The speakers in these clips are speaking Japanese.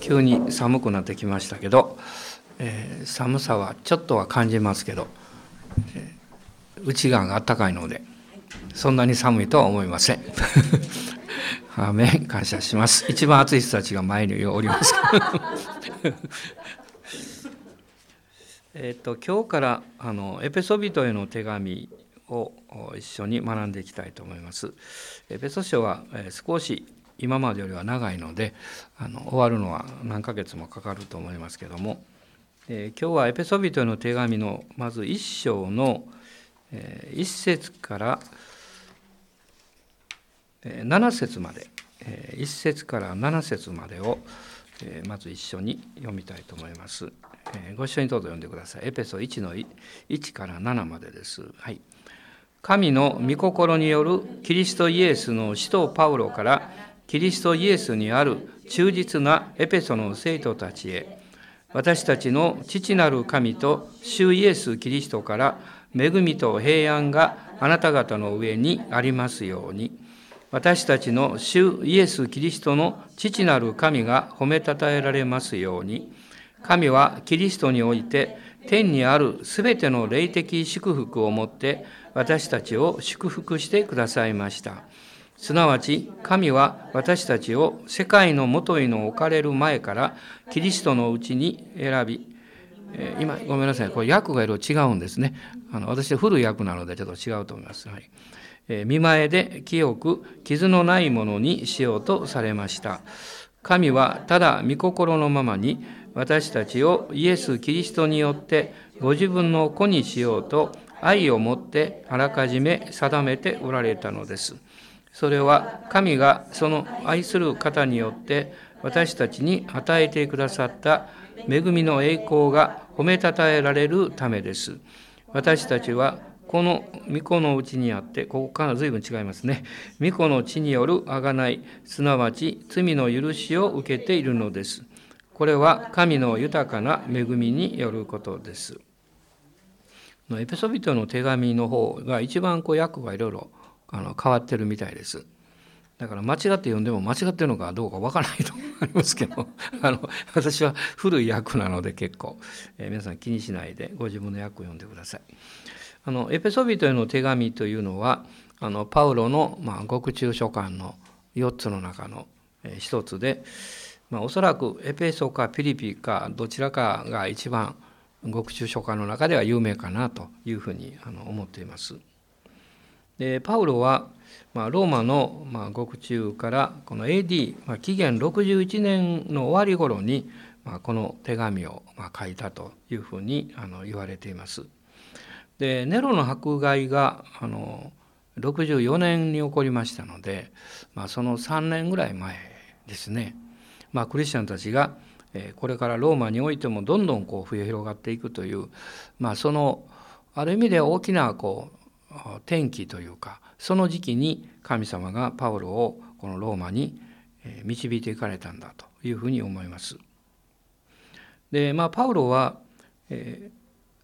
急に寒くなってきましたけど、えー、寒さはちょっとは感じますけど、えー、内側が暖かいのでそんなに寒いとは思いません。アメン感謝します。一番暑い人たちが前におります えっと今日からあのエペソビトへの手紙を一緒に学んでいきたいと思います。エペソ書はえ少し今までよりは長いのであの終わるのは何ヶ月もかかると思いますけども、えー、今日はエペソビトへの手紙のまず1章の、えー、1節からえ7節までえ1節から7節までをえまず一緒に読みたいと思いますえ。ご一緒にどうぞ読んでください。エペソ1の1から7までです。はい。神の御心によるキリストイエスの使徒パウロからキリストイエスにある忠実なエペソの生徒たちへ私たちの父なる神と主イエス・キリストから恵みと平安があなた方の上にありますように私たちの主イエス・キリストの父なる神が褒めたたえられますように神はキリストにおいて天にあるすべての霊的祝福をもって私たちを祝福してくださいました。すなわち神は私たちを世界のもとへの置かれる前からキリストのうちに選び今ごめんなさい。これ訳がいろいろ違うんですね。あの私古い訳なのでちょっと違うと思います、はい、え見前で清く傷のないものにしようとされました。神はただ御心のままに私たちをイエス・キリストによってご自分の子にしようと愛をもってあらかじめ定めておられたのです。それは神がその愛する方によって私たちに与えてくださった恵みの栄光が褒めたたえられるためです。私たちはこの御子のうちにあって、ここから随分違いますね。御子の地による贖い、すなわち罪の許しを受けているのです。これは神の豊かな恵みによることです。エペソビトの手紙の方が一番こう訳がいろいろあの変わってるみたいです。だから間違って読んでも間違ってるのかどうかわからないとありますけど あの私は古い訳なので結構、えー、皆さん気にしないでご自分の訳を読んでください。あのエペソビトへの手紙というのはあのパウロの、まあ、獄中書簡の4つの中の一つで、まあ、おそらくエペソかピリピかどちらかが一番獄中書簡の中では有名かなというふうにあの思っています。でパウロは、まあ、ローマの、まあ、獄中からこの AD、まあ、紀元61年の終わり頃に、まあ、この手紙を、まあ、書いたというふうにあの言われています。でネロの迫害があの64年に起こりましたので、まあ、その3年ぐらい前ですね、まあ、クリスチャンたちがこれからローマにおいてもどんどんこう増え広がっていくという、まあ、そのある意味で大きなこう転機というかその時期に神様がパウロをこのローマに導いていかれたんだというふうに思います。でまあパウロは、え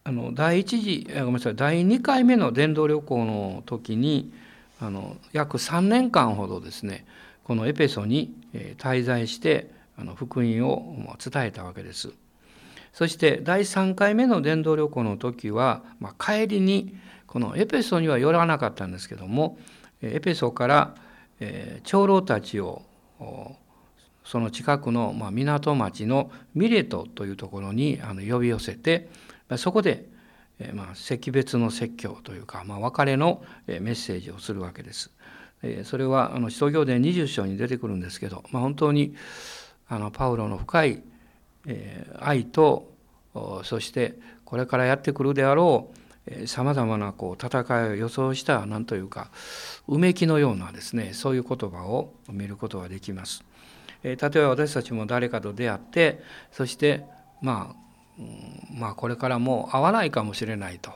ー、あの第一次ごめんなさい第2回目の伝道旅行の時にあの約3年間ほどですねこのエペソに滞在してあの福音を伝えたわけです。そして第3回目の伝道旅行の時は、まあ、帰りにこのエペソには寄らなかったんですけどもエペソから長老たちをその近くの港町のミレトというところに呼び寄せてそこでま惜別の説教というか、別れのメッセージをするわけです。それはあの使徒行伝20章に出てくるんですけど、ま、本当にパウロの深い愛とそしてこれからやってくるであろうさまざまなこう戦いを予想した何というかうめきのようなですねそういう言葉を見ることができます。え例えば私たちも誰かと出会ってそしてまあ、まあこれからもう会わないかもしれないと、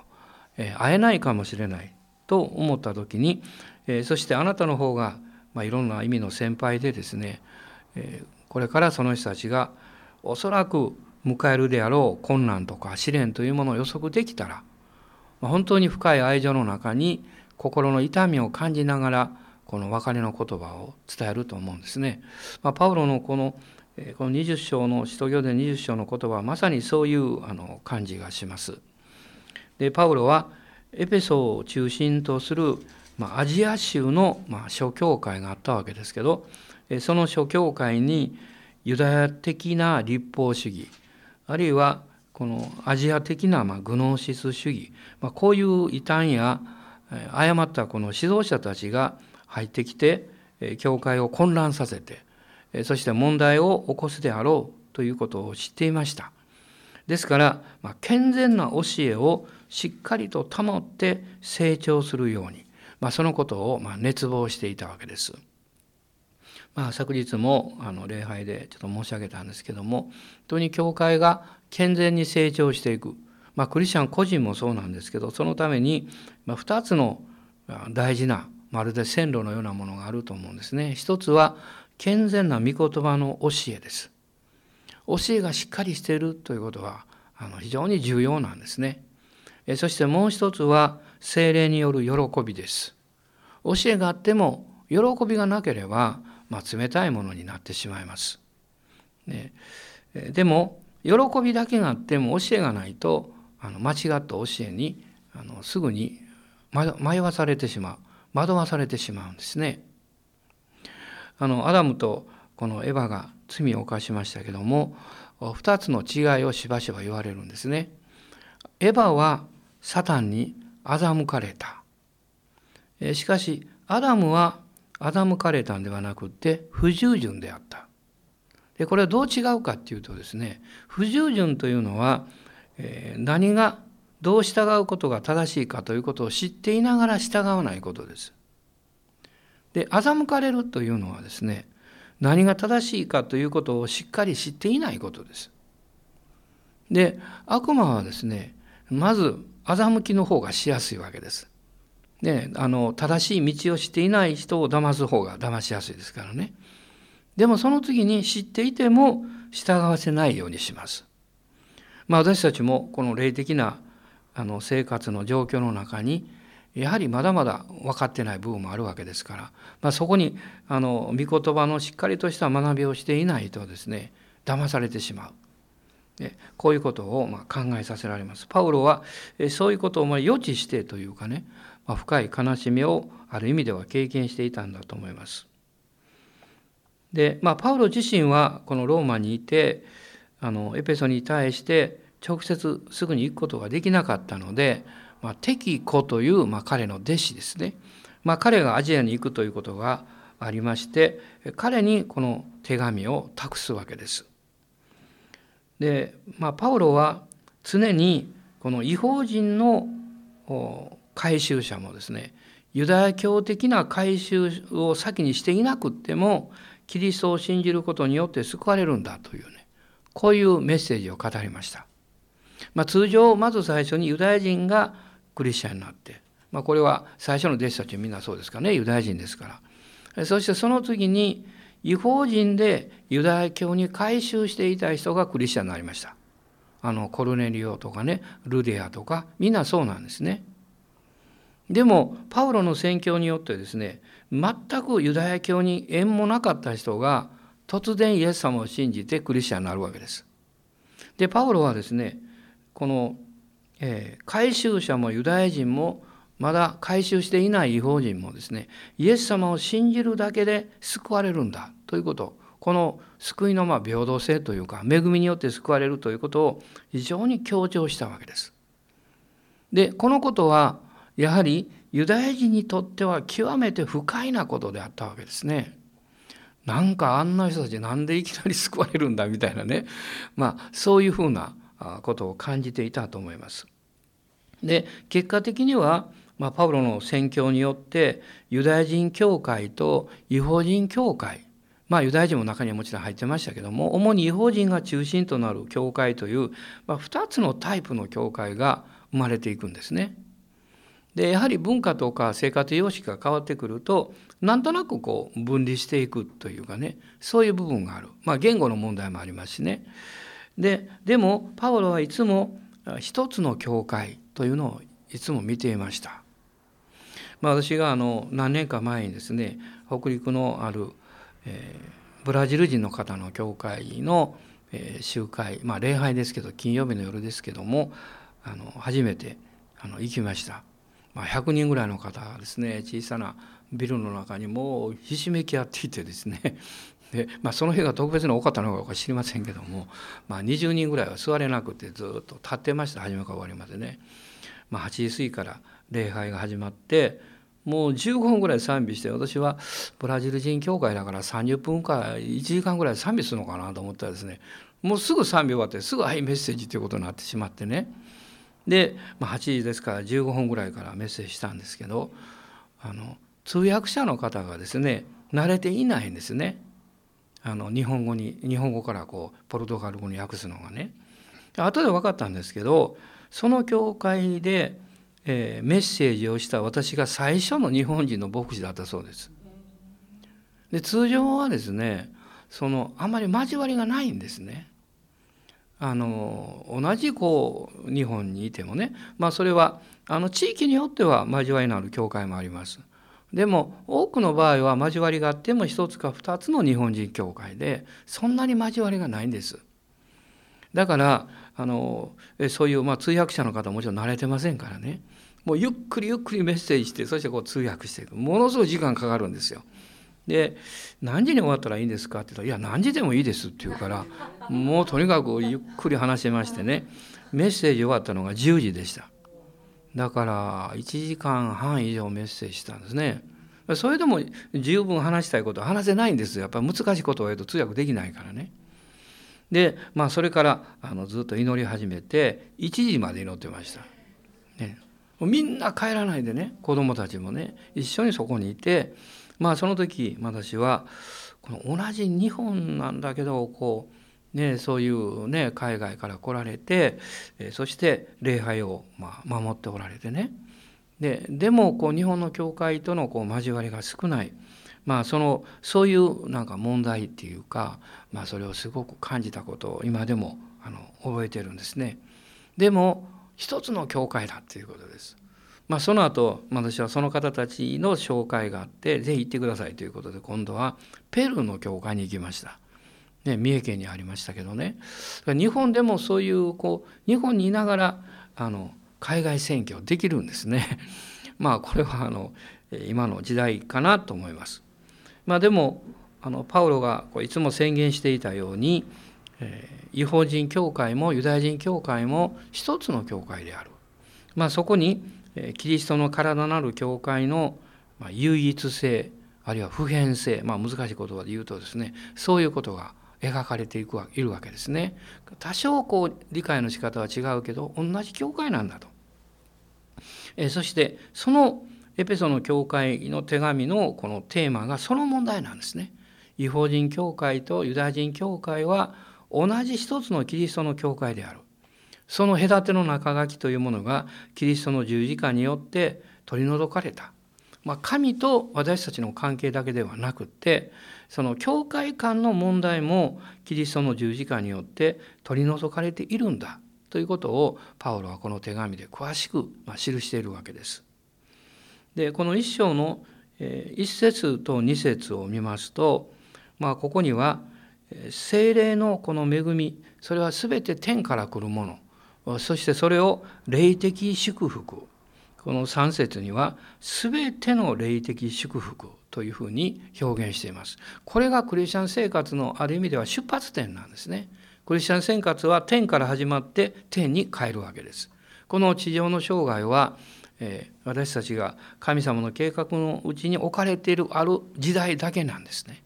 え会えないかもしれないと思った時に、えそしてあなたの方が、まあ、いろんな意味の先輩でですね、えこれからその人たちがおそらく迎えるであろう困難とか試練というものを予測できたら本当に深い愛情の中に心の痛みを感じながらこの別れの言葉を伝えると思うんですね。まあ、パウロのこのこの20章の使徒行伝20章の言葉はまさにそういうあの感じがします。でパウロはエペソを中心とする、まあ、アジア州の、まあ、諸教会があったわけですけどその諸教会にユダヤ的な立法主義あるいはこのアジア的なまあグノーシス主義、まあ、こういう異端や誤ったこの指導者たちが入ってきて教会を混乱させてそして問題を起こすであろうということを知っていました。ですから、まあ、健全な教えをしっかりと保って成長するように、まあ、そのことをま熱望していたわけです。まあ、昨日もあの礼拝でちょっと申し上げたんですけども本当に教会が健全に成長していく、まあ、クリスチャン個人もそうなんですけどそのために2つの大事なまるで線路のようなものがあると思うんですね。一つは健全な御言葉の教えです。教えがしっかりしているということはあの非常に重要なんですね。そしてもう一つは精霊による喜びです。教えがあっても喜びがなければ、まあ、冷たいものになってしまいます。ね、でも喜びだけがあっても教えがないとあの間違った教えにあのすぐに迷わされてしまう惑わされてしまうんですね。あのアダムとこのエヴァが罪を犯しましたけども2つの違いをしばしば言われるんですね。エヴァはサタンに欺かれた。しかしアダムは欺かれたんではなくて不従順であった。でこれはどう違うかっていうとですね不従順というのは、え、何がどう従うことが正しいかということを知っていながら従わないことです。で欺かれるというのはですね何が正しいかということをしっかり知っていないことです。で悪魔はですねまず欺きの方がしやすいわけです。であの正しい道を知っていない人を騙す方が騙しやすいですからね。でもその次に知っていても従わせないようにします。まあ私たちもこの霊的なあの生活の状況の中にやはりまだまだ分かってない部分もあるわけですから、まあ、そこにあの御言葉のしっかりとした学びをしていないとですね騙されてしまう。でこういうことをま考えさせられます。パウロはそういうことを予知してというかね、まあ、深い悲しみをある意味では経験していたんだと思います。で、まあ、パウロ自身はこのローマにいてあのエペソに対して直接すぐに行くことができなかったので、まあ、敵子という、まあ、彼の弟子ですね、まあ、彼がアジアに行くということがありまして彼にこの手紙を託すわけです。で、まあ、パウロは常にこの違法人の回収者もですねユダヤ教的な回収を先にしていなくってもキリストを信じることによって救われるんだというねこういうメッセージを語りました。まあ、通常まず最初にユダヤ人がクリスチャンになって、まあ、これは最初の弟子たちみんなそうですかねユダヤ人ですから。そしてその次に違法人でユダヤ教に改宗していた人がクリスチャンになりました。あのコルネリオとかねルデアとかみんなそうなんですね。でもパウロの宣教によってですね全くユダヤ教に縁もなかった人が突然イエス様を信じてクリスチャンになるわけです。でパウロはですねこの、えー、回収者もユダヤ人もまだ回収していない違法人もですねイエス様を信じるだけで救われるんだということこの救いのま平等性というか恵みによって救われるということを非常に強調したわけです。でこのことはやはりユダヤ人にとっては極めて不快なことであったわけですね。なんかあんな人たちなんでいきなり救われるんだみたいなねまあそういうふうなことを感じていたと思います。で結果的には、まあ、パウロの宣教によってユダヤ人教会と違法人教会まあユダヤ人も中にはもちろん入ってましたけども主に違法人が中心となる教会という、まあ、2つのタイプの教会が生まれていくんですね。でやはり文化とか生活様式が変わってくるとなんとなくこう分離していくというかねそういう部分がある。まあ言語の問題もありますしね。ででもパウロはいつも一つの教会というのをいつも見ていました。まあ、私があの何年か前にですね北陸のある、えーブラジル人の方の教会のえ集会、まあ、礼拝ですけど金曜日の夜ですけどもあの初めてあの行きました、まあ、100人ぐらいの方がですね小さなビルの中にもうひしめき合っていてですね。で、まあ、その日が特別に多かったのか知りませんけども、まあ、20人ぐらいは座れなくてずっと立ってました初めから終わりまでね、まあ、8時過ぎから礼拝が始まってもう15分ぐらい賛美して私はブラジル人教会だから30分か1時間ぐらい賛美するのかなと思ったらですねもうすぐ賛美終わってすぐ「はいメッセージ」ということになってしまってね。で、まあ、8時ですから15分ぐらいからメッセージしたんですけどあの通訳者の方がですね慣れていないんですねあの日本語に日本語からこうポルトガル語に訳すのがね後で分かったんですけどその教会で、えー、メッセージをした私が最初の日本人の牧師だったそうです。で通常はですねそのあまり交わりがないんですね。あの同じこう日本にいてもねまあそれはあの地域によっては交わりのある教会もあります。でも多くの場合は交わりがあっても一つか二つの日本人教会でそんなに交わりがないんです。だからあのそういう、まあ、通訳者の方もちろん慣れてませんからねもうゆっくりゆっくりメッセージしてそしてこう通訳していくものすごい時間かかるんですよ。で何時に終わったらいいんですか？って言ったら「いや何時でもいいです」って言うからもうとにかくゆっくり話しましてねメッセージ終わったのが10時でした。だから1時間半以上メッセージしたんですね。それでも十分話したいことは話せないんですよ。やっぱり難しいことを言うと通訳できないからね。で、まあそれからあのずっと祈り始めて1時まで祈ってました。ね、みんな帰らないでね子供たちもね一緒にそこにいてまあその時私はこの同じ日本なんだけどこうね、そういうね海外から来られて、そして礼拝をま守っておられてねででもこう日本の教会とのこう交わりが少ない、まあ、そのそういうなんか問題っていうか、まあ、それをすごく感じたことを今でもあの覚えてるんですね。でも一つの教会だっていうことです。まあ、その後私はその方たちの紹介があってぜひ行ってくださいということで今度はペルーの教会に行きました。ね、三重県にありましたけどね日本でもそういうこう日本にいながらあの海外選挙できるんですね。まあこれはあの今の時代かなと思います。まあ、でもあのパウロがこういつも宣言していたように、えー、違法人教会もユダヤ人教会も一つの教会である。まあ、そこに、キリストの体なる教会の、ま、唯一性あるいは普遍性、まあ、難しい言葉で言うとですねそういうことが描かれていくいるわけですね。多少こう理解の仕方は違うけど同じ教会なんだと。えそしてそのエペソの教会の手紙のこのテーマがその問題なんですね。違法人教会とユダヤ人教会は同じ一つのキリストの教会である。その隔ての中書きというものがキリストの十字架によって取り除かれた。まあ、神と私たちの関係だけではなくってその教会間の問題もキリストの十字架によって取り除かれているんだということをパウロはこの手紙で詳しく記しているわけです。でこの一章の一節と二節を見ますと、まあ、ここには精霊のこの恵みそれは全て天から来るものそしてそれを霊的祝福この3節には全ての霊的祝福というふうに表現しています。これがクリスチャン生活のある意味では出発点なんですね。クリスチャン生活は天から始まって天に帰るわけです。この地上の生涯は、えー、私たちが神様の計画のうちに置かれているある時代だけなんですね。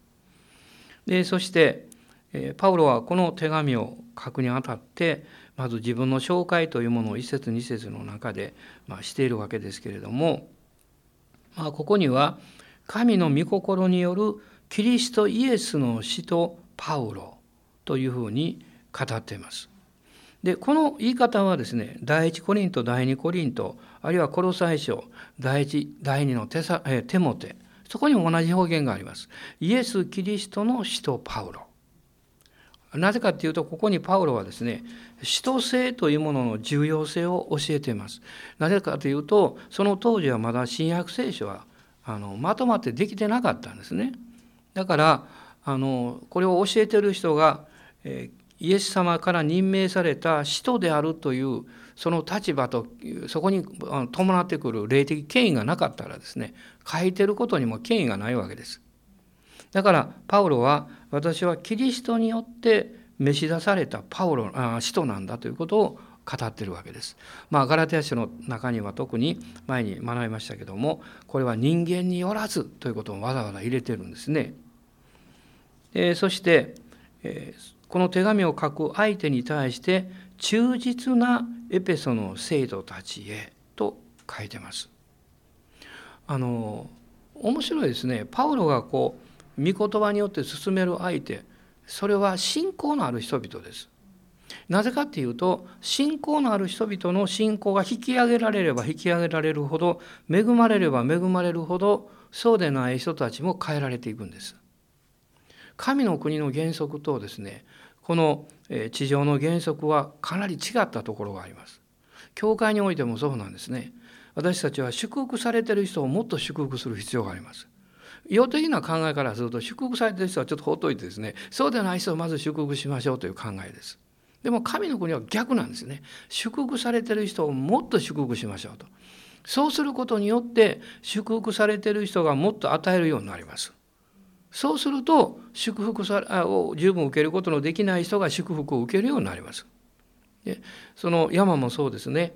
でそして、えー、パウロはこの手紙を書くにあたってまず自分の紹介というものを一節二節の中で、まあ、しているわけですけれども、まあ、ここには神の御心によるキリストイエスの死とパウロというふうに語っています。でこの言い方はですね第一コリント第二コリントあるいはコロサイ書第一第二のテサえテモテそこにも同じ表現があります。イエス・キリストの死とパウロ。なぜかっていうとここにパウロはですね使徒性というものの重要性を教えています。なぜかというとその当時はまだ新約聖書はあのまとまってできてなかったんですね。だからあのこれを教えてる人が、えイエス様から任命された使徒であるというその立場とそこに伴ってくる霊的権威がなかったらですね書いてることにも権威がないわけです。だからパウロは私はキリストによって召し出されたパウロあ使徒なんだということを語ってるわけです。まあガラテヤ書の中には特に前に学びましたけどもこれは人間によらずということをわざわざ入れてるんですね。えー、そして、えー、この手紙を書く相手に対して忠実なエペソの生徒たちへと書いてます。あの面白いですねパウロがこう御言葉によって進める相手それは信仰のある人々です。なぜかっていうと信仰のある人々の信仰が引き上げられれば引き上げられるほど恵まれれば恵まれるほどそうでない人たちも変えられていくんです。神の国の原則とですねこの地上の原則はかなり違ったところがあります。教会においてもそうなんですね。私たちは祝福されてる人をもっと祝福する必要があります。用的な考えからすると祝福されてる人はちょっと放っといてですねそうでない人をまず祝福しましょうという考えです。でも神の国は逆なんですね。祝福されてる人をもっと祝福しましょうと。そうすることによって祝福されてる人がもっと与えるようになります。そうすると祝福を十分受けることのできない人が祝福を受けるようになります。その山もそうですね。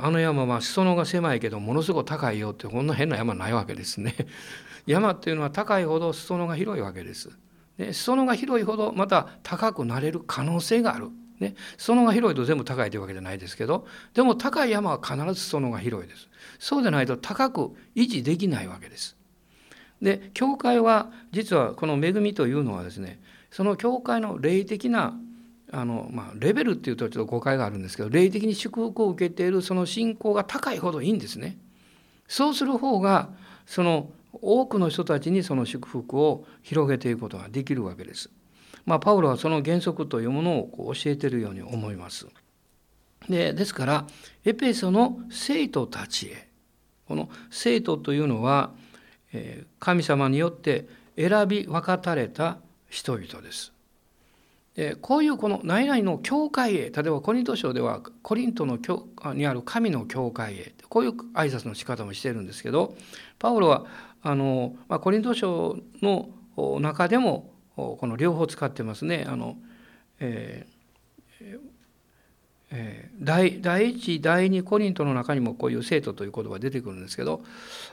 あの山は裾野が狭いけどものすごく高いよってこんな変な山ないわけですね。山っていうのは高いほど裾野が広いわけです。で裾野が広いほどまた高くなれる可能性がある。ね、裾野が広いと全部高いというわけじゃないですけどでも高い山は必ず裾野が広いです。そうでないと高く維持できないわけです。で教会は実はこの恵みというのはですねその教会の霊的なあの、まあ、レベルっていうとちょっと誤解があるんですけど霊的に祝福を受けているその信仰が高いほどいいんですね。そうする方がその多くの人たちにその祝福を広げていくことができるわけです。まあ、パウロはその原則というものをこう教えているように思います。でですからエペソの生徒たちへこの生徒というのは神様によって選び分かたれた人々です。こういうこの内々の教会へ例えばコリント書ではコリントのにある神の教会へこういう挨拶の仕方もしてるんですけどパウロはあの、まあ、コリント書の中でもこの両方使ってますね。あのえーえー、第第一第二コリントの中にもこういう生徒という言葉が出てくるんですけど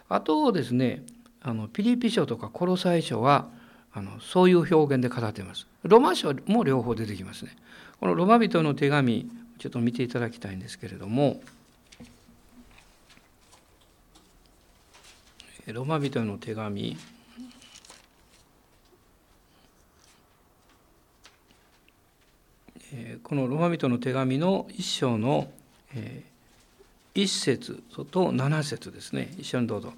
あとですねあのピリピ書とかコロサイ書はあのそういう表現で語っています。ロマ書も両方出てきますね。このロマ人の手紙ちょっと見ていただきたいんですけれどもロマ人の手紙このロマ人の手紙の一章の一節と七節ですね一緒にどうぞ。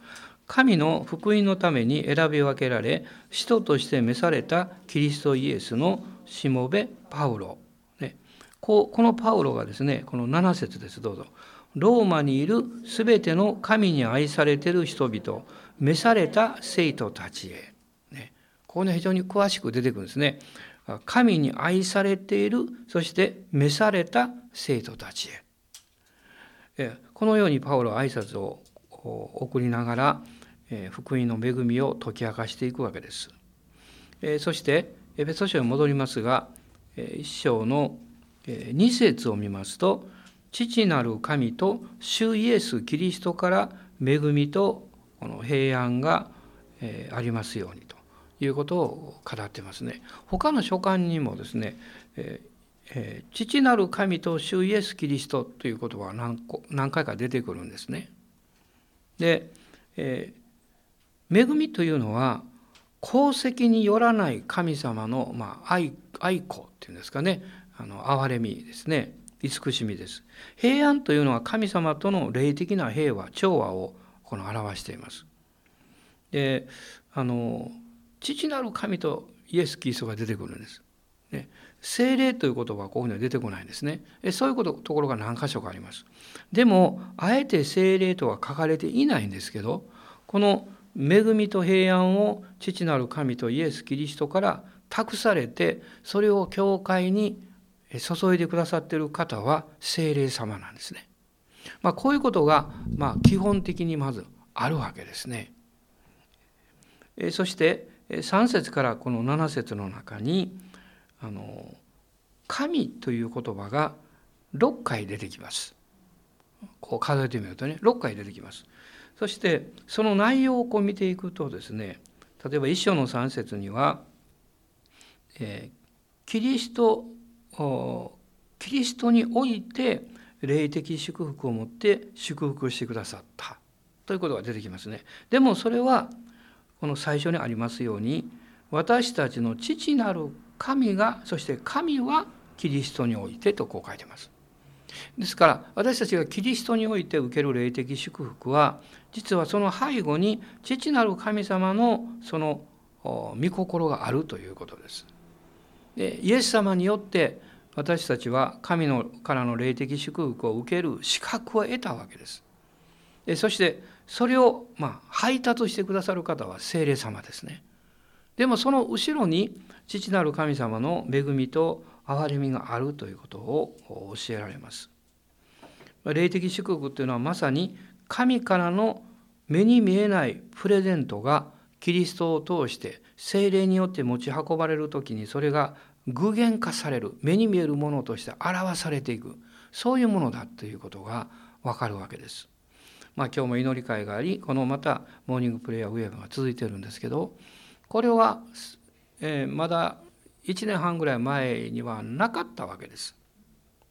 神の福音のために選び分けられ使徒として召されたキリストイエスのしもべパウロ、ね、ここのパウロがですねこの7節です。どうぞ。ローマにいるすべての神に愛されている人々召された生徒たちへ、ね、ここね非常に詳しく出てくるんですね。神に愛されているそして召された生徒たちへ。このようにパウロは挨拶を送りながら福音の恵みを解き明かしていくわけです。そしてエペソ書に戻りますが一章の2節を見ますと「父なる神と主イエス・キリストから恵みとこの平安がありますように」ということを語ってますね。他の書簡にもですね「父なる神と主イエス・キリスト」という言葉が何何回か出てくるんですね。で、え恵みというのは功績によらない神様の、まあ、愛愛子っていうんですかねあの憐れみですね慈しみです。平安というのは神様との霊的な平和調和をこの表しています。であの父なる神とイエス・キリストが出てくるんです。ね、精霊という言葉はこういうふうには出てこないんですね。そういうことところが何箇所かあります。でもあえて精霊とは書かれていないんですけどこの恵みと平安を父なる神とイエス・キリストから託されてそれを教会に注いでくださっている方は精霊様なんですね。まあ、こういうことがま基本的にまずあるわけですね。そして3節からこの7節の中にあの神という言葉が6回出てきます。こう数えてみるとね6回出てきます。そしてその内容をこう見ていくとですね例えば一章の3節には、えー、キリストキリストにおいて霊的祝福を持って祝福してくださったということが出てきますね。でもそれはこの最初にありますように私たちの父なる神がそして神はキリストにおいてとこう書いてます。ですから私たちがキリストにおいて受ける霊的祝福は実はその背後に父なる神様のその御心があるということです。でイエス様によって私たちは神のからの霊的祝福を受ける資格を得たわけです。でそしてそれをまあ配達してくださる方は聖霊様ですね。でもその後ろに父なる神様の恵みと憐れみがあるということを教えられます。霊的祝福というのはまさに神からの目に見えないプレゼントがキリストを通して精霊によって持ち運ばれる時にそれが具現化される目に見えるものとして表されていくそういうものだということがわかるわけです。まあ、今日も祈り会がありこのまたモーニングプレイヤーウェーブが続いてるんですけどこれは、えー、まだ1年半ぐらい前にはなかったわけです。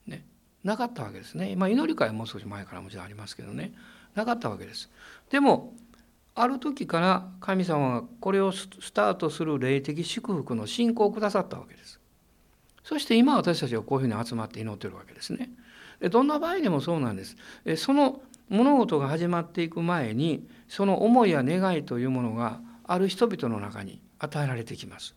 ね、なかったわけですね。まあ、祈り会はもう少し前からもちろんありますけどねなかったわけです。でもある時から神様がこれをスタートする霊的祝福の信仰をくださったわけです。そして今私たちはこういうふうに集まって祈ってるわけですね。でどんな場合でもそうなんです。その物事が始まっていく前にその思いや願いというものがある人々の中に与えられてきます。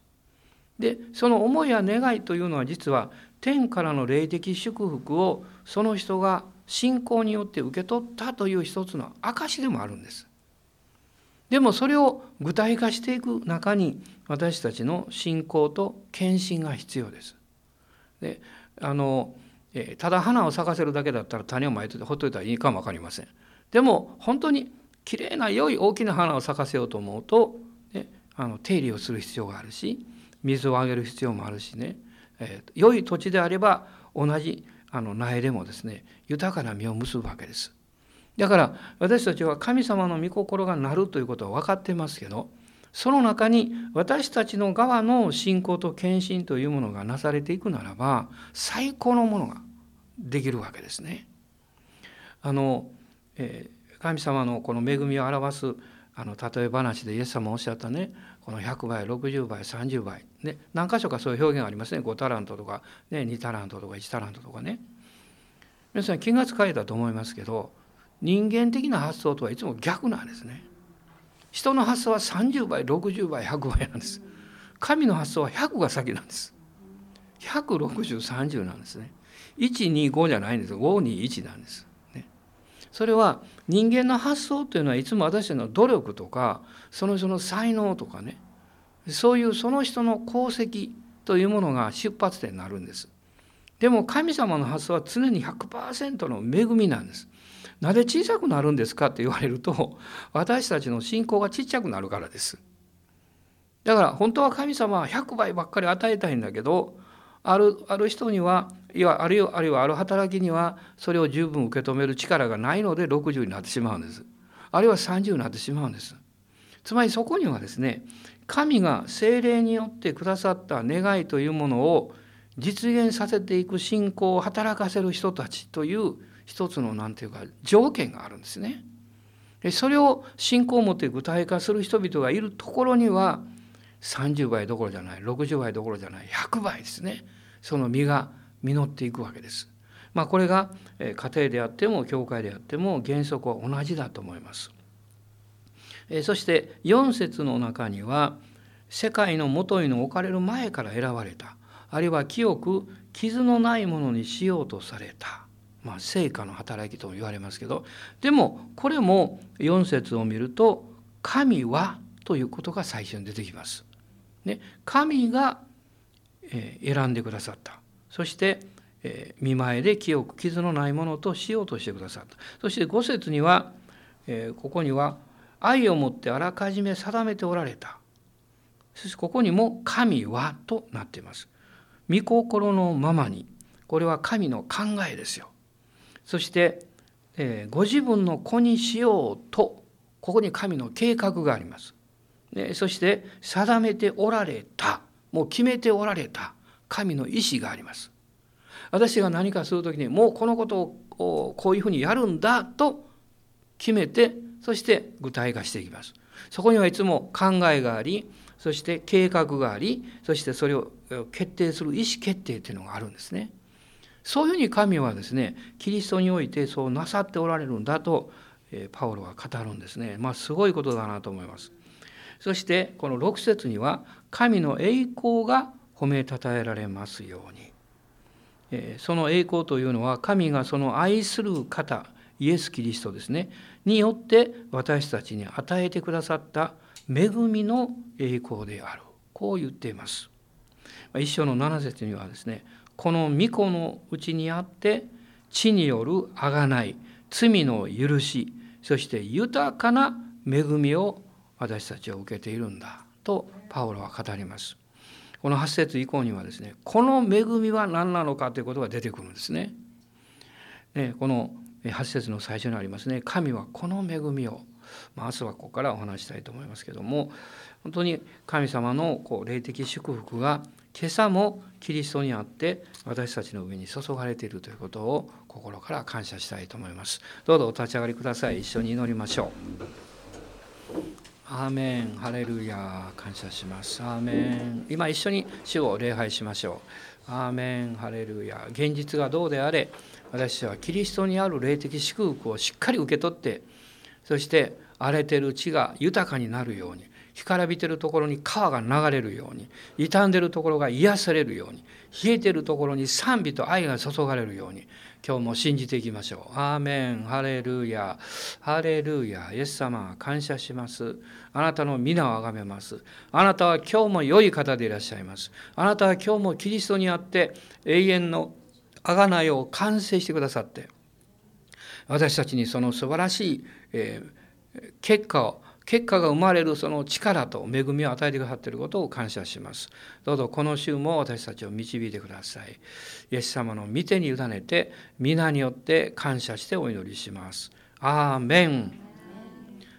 でその思いや願いというのは実は天からの霊的祝福をその人が信仰によって受け取ったという一つの証でもあるんです。でもそれを具体化していく中に私たちの信仰と献身が必要です。であのただ花を咲かせるだけだったら種をまいてほっといたらいいかも分かりません。でも本当にきれいな良い大きな花を咲かせようと思うと、ね、あの手入れをする必要があるし水をあげる必要もあるしね、えー、良い土地であれば同じあの苗でもですね豊かな実を結ぶわけです。だから私たちは神様の御心がなるということは分かってますけどその中に私たちの側の信仰と献身というものがなされていくならば最高のものができるわけですね。あの、えー、神様のこの恵みを表すあの例え話でイエス様おっしゃったねこの100倍60倍30倍、ね、何箇所かそういう表現がありますね5タラントとか、ね、2タラントとか1タラントとかね皆さん気が付かれたと思いますけど人間的な発想とはいつも逆なんですね。人の発想は30倍60倍100倍なんです。神の発想は100が先なんです。16030なんですね。125じゃないんです521なんです。それは人間の発想というのはいつも私たちの努力とかその人の才能とかねそういうその人の功績というものが出発点になるんです。でも神様の発想は常に100%の恵みなんです。なぜ小さくなるんですかって言われると私たちの信仰がちっちゃくなるからです。だから本当は神様は100倍ばっかり与えたいんだけどあるある人にはいやあるいはあるいはある働きにはそれを十分受け止める力がないので60になってしまうんです。あるいは30になってしまうんです。つまりそこにはですね神が精霊によってくださった願いというものを実現させていく信仰を働かせる人たちという一つの何て言うか条件があるんですね。それを信仰を持って具体化する人々がいるところには30倍どころじゃない60倍どころじゃない100倍ですねその実が実っていくわけです。まあ、これが家庭であっても教会であっても原則は同じだと思います。そして4節の中には世界のもとに置かれる前から選ばれたあるいは清く傷のないものにしようとされた、まあ、成果の働きとも言われますけどでもこれも4節を見ると「神は」ということが最初に出てきます。ね、神が選んでくださったそしてえ見前で清く傷のないものとしようとしてくださったそして5節にはえここには愛をもってあらかじめ定めておられたそしてここにも「神は」となっています。御心のままにこれは神の考えですよ。そして、えー、ご自分の子にしようとここに神の計画があります。でそして定めておられたもう決めておられた神の意志があります。私が何かする時にもうこのことをこういうふうにやるんだと決めてそして具体化していきます。そこにはいつも考えがありそして計画がありそしてそれを決定する意思決定というのがあるんですね。そういうふうに神はですねキリストにおいてそうなさっておられるんだとパウロは語るんですね。まあすごいことだなと思います。そしてこの6節には神の栄光が褒めたたえられますように。その栄光というのは神がその愛する方イエス・キリストですねによって私たちに与えてくださった恵みの栄光であるこう言っています。一章の7節にはですねこの御子のうちにあって地による贖い罪の許しそして豊かな恵みを私たちは受けているんだとパウロは語ります。この8節以降にはですねこの恵みは何なのかということが出てくるんですね。ねこの8節の最初にありますね神はこの恵みを、まあ、明日はここからお話したいと思いますけども本当に神様のこう霊的祝福が今朝もキリストにあって私たちの上に注がれているということを心から感謝したいと思います。どうぞお立ち上がりください。一緒に祈りましょう。アーメン、ハレルヤ、感謝します。アーメン。今一緒に主を礼拝しましょう。アーメン、ハレルヤ。現実がどうであれ、私はキリストにある霊的祝福をしっかり受け取って、そして荒れてる地が豊かになるように、干からびてるところに川が流れるように傷んでるところが癒されるように冷えてるところに賛美と愛が注がれるように今日も信じていきましょう。アーメン、ハレルヤ、ハレルヤ、イエス様、感謝します。あなたの皆をあがめます。あなたは今日も良い方でいらっしゃいます。あなたは今日もキリストにあって永遠の贖いを完成してくださって、私たちにその素晴らしい、えー、結果を結果が生まれるその力と恵みを与えてくださっていることを感謝します。どうぞこの週も私たちを導いてください。イエス様の御手に委ねて皆によって感謝してお祈りします。アーメン